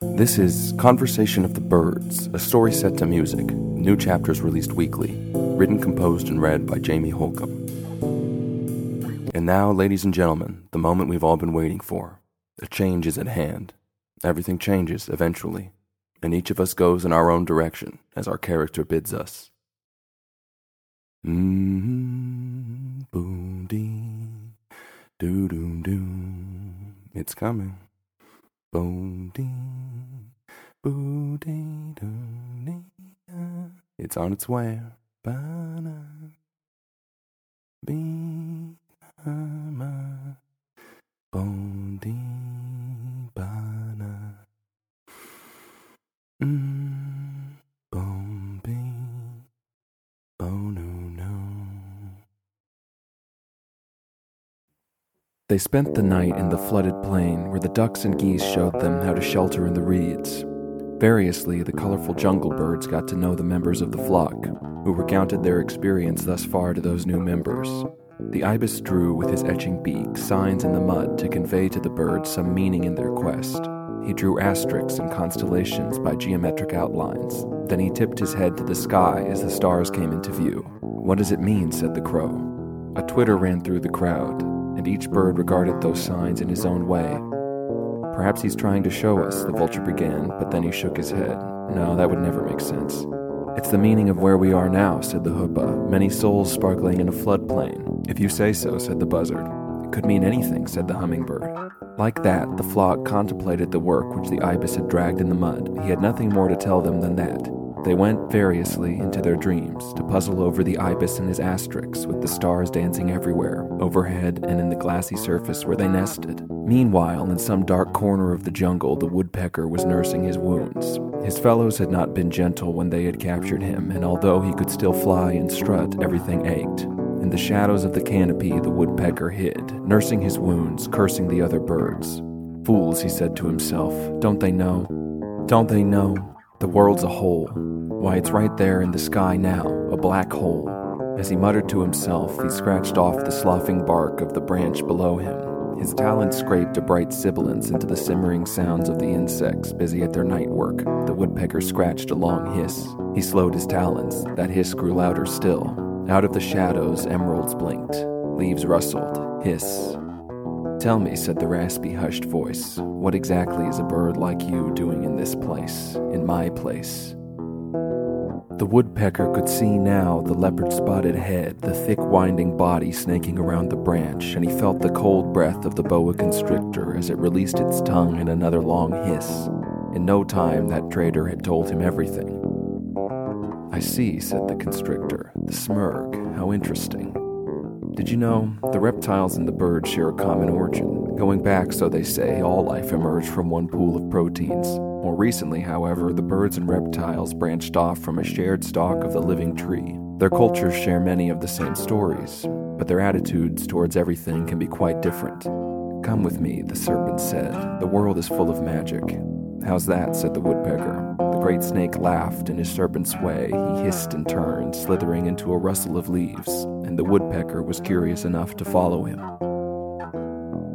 This is Conversation of the Birds, a story set to music, new chapters released weekly, written, composed, and read by Jamie Holcomb. And now, ladies and gentlemen, the moment we've all been waiting for. A change is at hand. Everything changes eventually, and each of us goes in our own direction as our character bids us. Mm-hmm. Boom dee, doo doo doo. It's coming. Boom dee, It's on its way. Mm, no. They spent the night in the flooded plain where the ducks and geese showed them how to shelter in the reeds. Variously, the colorful jungle birds got to know the members of the flock, who recounted their experience thus far to those new members. The ibis drew with his etching beak signs in the mud to convey to the birds some meaning in their quest. He drew asterisks and constellations by geometric outlines. Then he tipped his head to the sky as the stars came into view. What does it mean? said the crow. A twitter ran through the crowd, and each bird regarded those signs in his own way. Perhaps he's trying to show us, the vulture began, but then he shook his head. No, that would never make sense. It's the meaning of where we are now, said the hoopoe, many souls sparkling in a floodplain. If you say so, said the buzzard. It could mean anything, said the hummingbird. Like that, the flock contemplated the work which the ibis had dragged in the mud. He had nothing more to tell them than that. They went variously into their dreams to puzzle over the ibis and his asterisks, with the stars dancing everywhere, overhead and in the glassy surface where they nested. Meanwhile, in some dark corner of the jungle, the woodpecker was nursing his wounds. His fellows had not been gentle when they had captured him, and although he could still fly and strut, everything ached. In the shadows of the canopy, the woodpecker hid, nursing his wounds, cursing the other birds. Fools, he said to himself, don't they know? Don't they know? The world's a hole. Why, it's right there in the sky now, a black hole. As he muttered to himself, he scratched off the sloughing bark of the branch below him. His talons scraped a bright sibilance into the simmering sounds of the insects busy at their night work. The woodpecker scratched a long hiss. He slowed his talons. That hiss grew louder still. Out of the shadows, emeralds blinked. Leaves rustled. Hiss. Tell me, said the raspy, hushed voice, what exactly is a bird like you doing in this place, in my place? The woodpecker could see now the leopard spotted head, the thick winding body snaking around the branch, and he felt the cold breath of the boa constrictor as it released its tongue in another long hiss. In no time, that trader had told him everything. I see, said the constrictor. The smurg, how interesting. Did you know the reptiles and the birds share a common origin? Going back, so they say, all life emerged from one pool of proteins. More recently, however, the birds and reptiles branched off from a shared stock of the living tree. Their cultures share many of the same stories, but their attitudes towards everything can be quite different. Come with me, the serpent said. The world is full of magic. How's that? said the woodpecker. Great snake laughed in his serpent's way. He hissed and turned, slithering into a rustle of leaves, and the woodpecker was curious enough to follow him.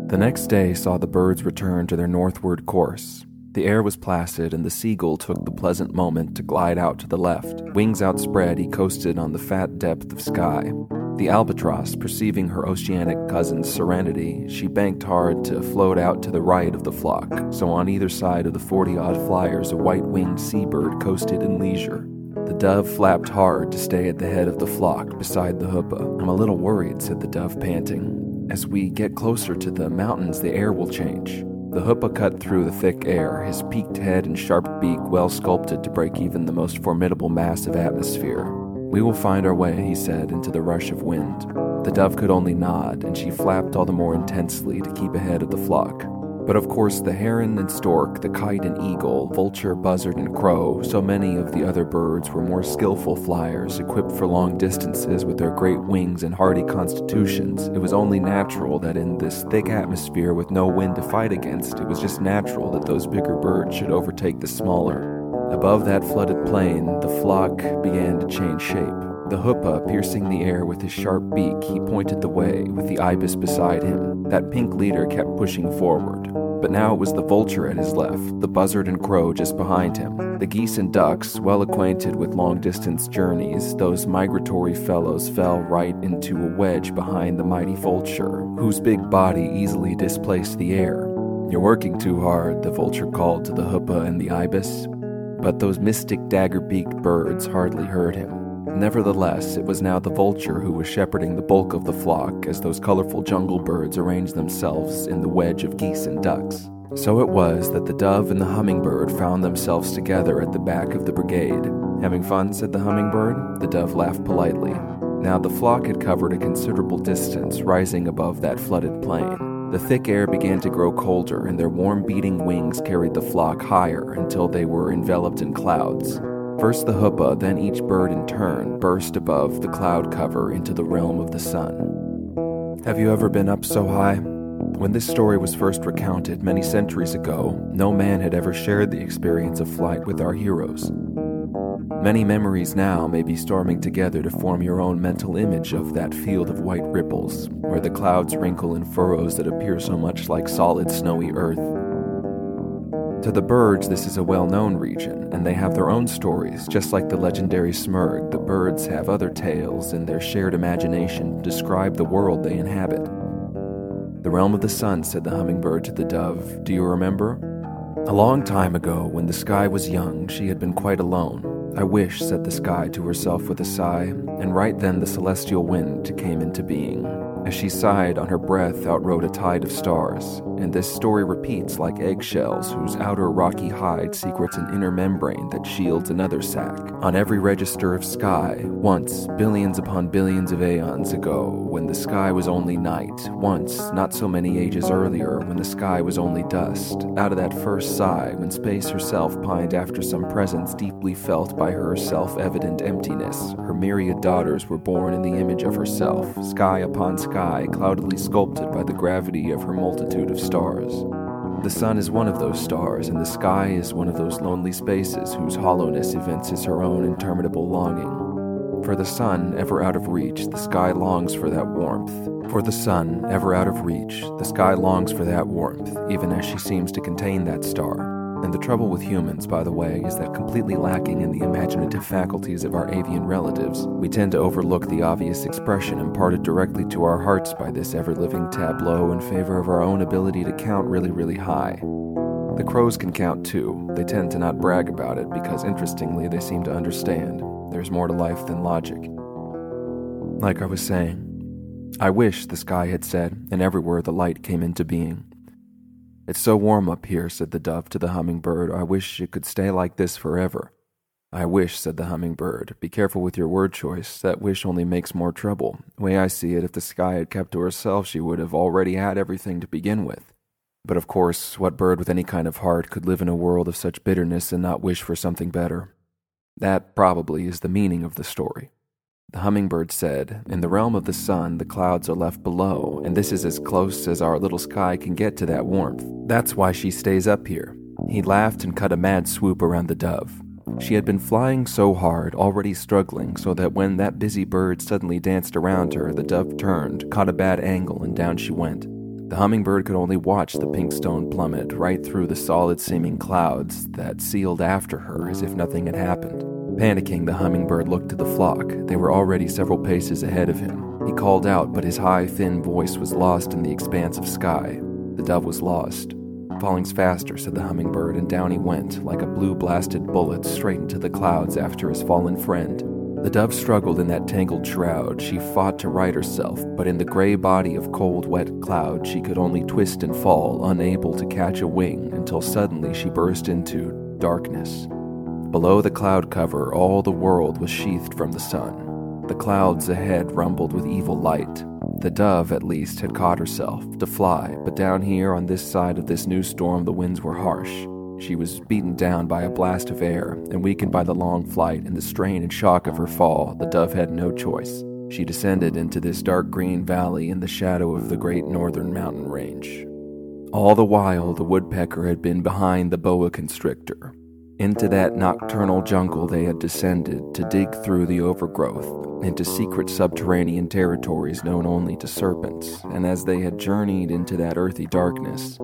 The next day saw the birds return to their northward course. The air was placid, and the seagull took the pleasant moment to glide out to the left. Wings outspread, he coasted on the fat depth of sky. The albatross, perceiving her oceanic cousin's serenity, she banked hard to float out to the right of the flock, so on either side of the forty odd flyers, a white winged seabird coasted in leisure. The dove flapped hard to stay at the head of the flock beside the hoopoe. I'm a little worried, said the dove, panting. As we get closer to the mountains, the air will change. The hoopoe cut through the thick air, his peaked head and sharp beak well sculpted to break even the most formidable mass of atmosphere. We will find our way, he said, into the rush of wind. The dove could only nod, and she flapped all the more intensely to keep ahead of the flock. But of course, the heron and stork, the kite and eagle, vulture, buzzard, and crow, so many of the other birds were more skillful flyers, equipped for long distances with their great wings and hardy constitutions. It was only natural that in this thick atmosphere with no wind to fight against, it was just natural that those bigger birds should overtake the smaller. Above that flooded plain, the flock began to change shape. The hoopoe piercing the air with his sharp beak, he pointed the way, with the ibis beside him. That pink leader kept pushing forward. But now it was the vulture at his left, the buzzard and crow just behind him. The geese and ducks, well acquainted with long distance journeys, those migratory fellows fell right into a wedge behind the mighty vulture, whose big body easily displaced the air. You're working too hard, the vulture called to the hoopoe and the ibis. But those mystic dagger beaked birds hardly heard him. Nevertheless, it was now the vulture who was shepherding the bulk of the flock as those colorful jungle birds arranged themselves in the wedge of geese and ducks. So it was that the dove and the hummingbird found themselves together at the back of the brigade. Having fun, said the hummingbird. The dove laughed politely. Now the flock had covered a considerable distance, rising above that flooded plain. The thick air began to grow colder, and their warm beating wings carried the flock higher until they were enveloped in clouds. First the hoopoe, then each bird in turn burst above the cloud cover into the realm of the sun. Have you ever been up so high? When this story was first recounted many centuries ago, no man had ever shared the experience of flight with our heroes. Many memories now may be storming together to form your own mental image of that field of white ripples, where the clouds wrinkle in furrows that appear so much like solid snowy earth to the birds, this is a well known region, and they have their own stories, just like the legendary Smurg. The birds have other tales and their shared imagination describe the world they inhabit. The realm of the sun, said the hummingbird to the dove. Do you remember? A long time ago, when the sky was young, she had been quite alone. I wish, said the sky to herself with a sigh, and right then the celestial wind came into being. As she sighed, on her breath outrode a tide of stars, and this story repeats like eggshells whose outer rocky hide secrets an inner membrane that shields another sac. On every register of sky, once, billions upon billions of aeons ago, when the sky was only night, once, not so many ages earlier, when the sky was only dust, out of that first sigh, when space herself pined after some presence deeply felt by her self evident emptiness, her myriad daughters were born in the image of herself, sky upon sky sky cloudily sculpted by the gravity of her multitude of stars. The sun is one of those stars, and the sky is one of those lonely spaces whose hollowness evinces her own interminable longing. For the sun, ever out of reach, the sky longs for that warmth. For the sun, ever out of reach, the sky longs for that warmth, even as she seems to contain that star. And the trouble with humans, by the way, is that completely lacking in the imaginative faculties of our avian relatives, we tend to overlook the obvious expression imparted directly to our hearts by this ever living tableau in favor of our own ability to count really, really high. The crows can count too. They tend to not brag about it because, interestingly, they seem to understand there's more to life than logic. Like I was saying, I wish, the sky had said, and everywhere the light came into being. It's so warm up here, said the dove to the hummingbird. I wish it could stay like this forever. I wish, said the hummingbird. Be careful with your word choice. That wish only makes more trouble. The way I see it, if the sky had kept to herself, she would have already had everything to begin with. But of course, what bird with any kind of heart could live in a world of such bitterness and not wish for something better? That probably is the meaning of the story. The hummingbird said, In the realm of the sun, the clouds are left below, and this is as close as our little sky can get to that warmth. That's why she stays up here. He laughed and cut a mad swoop around the dove. She had been flying so hard, already struggling, so that when that busy bird suddenly danced around her, the dove turned, caught a bad angle, and down she went. The hummingbird could only watch the pink stone plummet right through the solid seeming clouds that sealed after her as if nothing had happened. Panicking, the hummingbird looked to the flock. They were already several paces ahead of him. He called out, but his high, thin voice was lost in the expanse of sky. The dove was lost. Falling's faster, said the hummingbird, and down he went, like a blue blasted bullet, straight into the clouds after his fallen friend. The dove struggled in that tangled shroud. She fought to right herself, but in the gray body of cold, wet cloud, she could only twist and fall, unable to catch a wing, until suddenly she burst into darkness. Below the cloud cover, all the world was sheathed from the sun. The clouds ahead rumbled with evil light. The dove, at least, had caught herself to fly, but down here on this side of this new storm, the winds were harsh. She was beaten down by a blast of air, and weakened by the long flight and the strain and shock of her fall, the dove had no choice. She descended into this dark green valley in the shadow of the great northern mountain range. All the while, the woodpecker had been behind the boa constrictor, into that nocturnal jungle they had descended to dig through the overgrowth into secret subterranean territories known only to serpents, and as they had journeyed into that earthy darkness,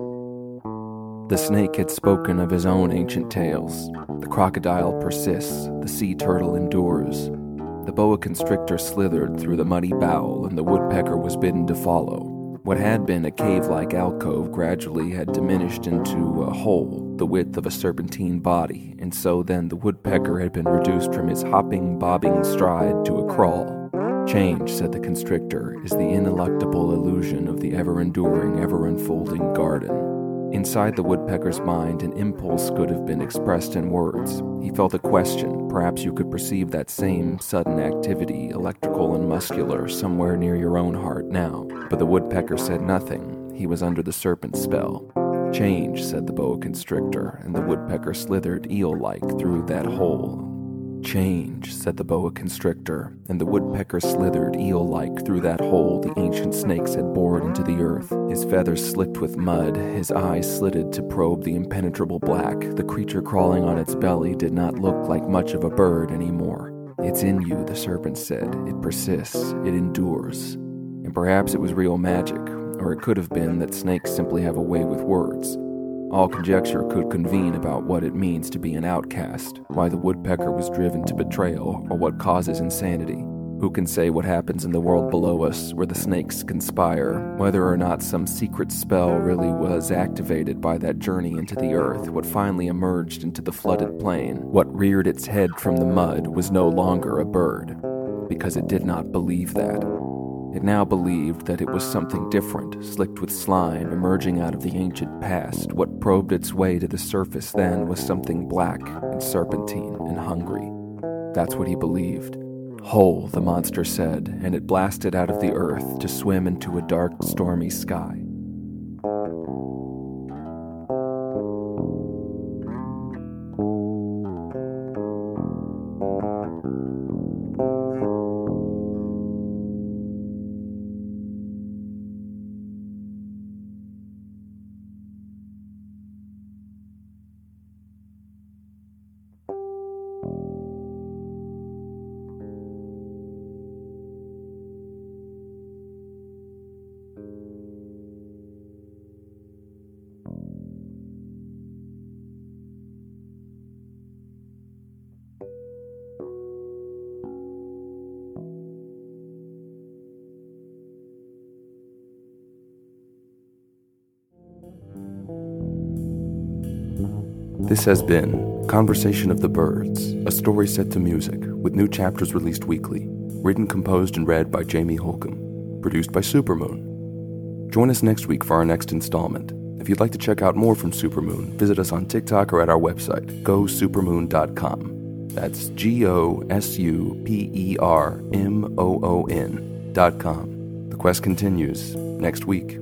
The snake had spoken of his own ancient tales. The crocodile persists, the sea turtle endures. The boa constrictor slithered through the muddy bowel, and the woodpecker was bidden to follow. What had been a cave like alcove gradually had diminished into a hole the width of a serpentine body, and so then the woodpecker had been reduced from his hopping, bobbing stride to a crawl. Change, said the constrictor, is the ineluctable illusion of the ever enduring, ever unfolding garden. Inside the woodpecker's mind, an impulse could have been expressed in words. He felt a question. Perhaps you could perceive that same sudden activity, electrical and muscular, somewhere near your own heart now. But the woodpecker said nothing. He was under the serpent's spell. Change, said the boa constrictor, and the woodpecker slithered eel like through that hole Change, said the boa constrictor, and the woodpecker slithered eel like through that hole the ancient snakes had bored into the earth. His feathers slicked with mud, his eyes slitted to probe the impenetrable black. The creature crawling on its belly did not look like much of a bird anymore. It's in you, the serpent said. It persists, it endures. And perhaps it was real magic, or it could have been that snakes simply have a way with words. All conjecture could convene about what it means to be an outcast, why the woodpecker was driven to betrayal, or what causes insanity. Who can say what happens in the world below us, where the snakes conspire, whether or not some secret spell really was activated by that journey into the earth, what finally emerged into the flooded plain, what reared its head from the mud was no longer a bird, because it did not believe that. It now believed that it was something different, slicked with slime, emerging out of the ancient past. What probed its way to the surface then was something black and serpentine and hungry. That's what he believed. Whole, the monster said, and it blasted out of the earth to swim into a dark, stormy sky. This has been Conversation of the Birds, a story set to music, with new chapters released weekly. Written, composed, and read by Jamie Holcomb. Produced by Supermoon. Join us next week for our next installment. If you'd like to check out more from Supermoon, visit us on TikTok or at our website, gosupermoon.com. That's G O S U P E R M O O N.com. The quest continues next week.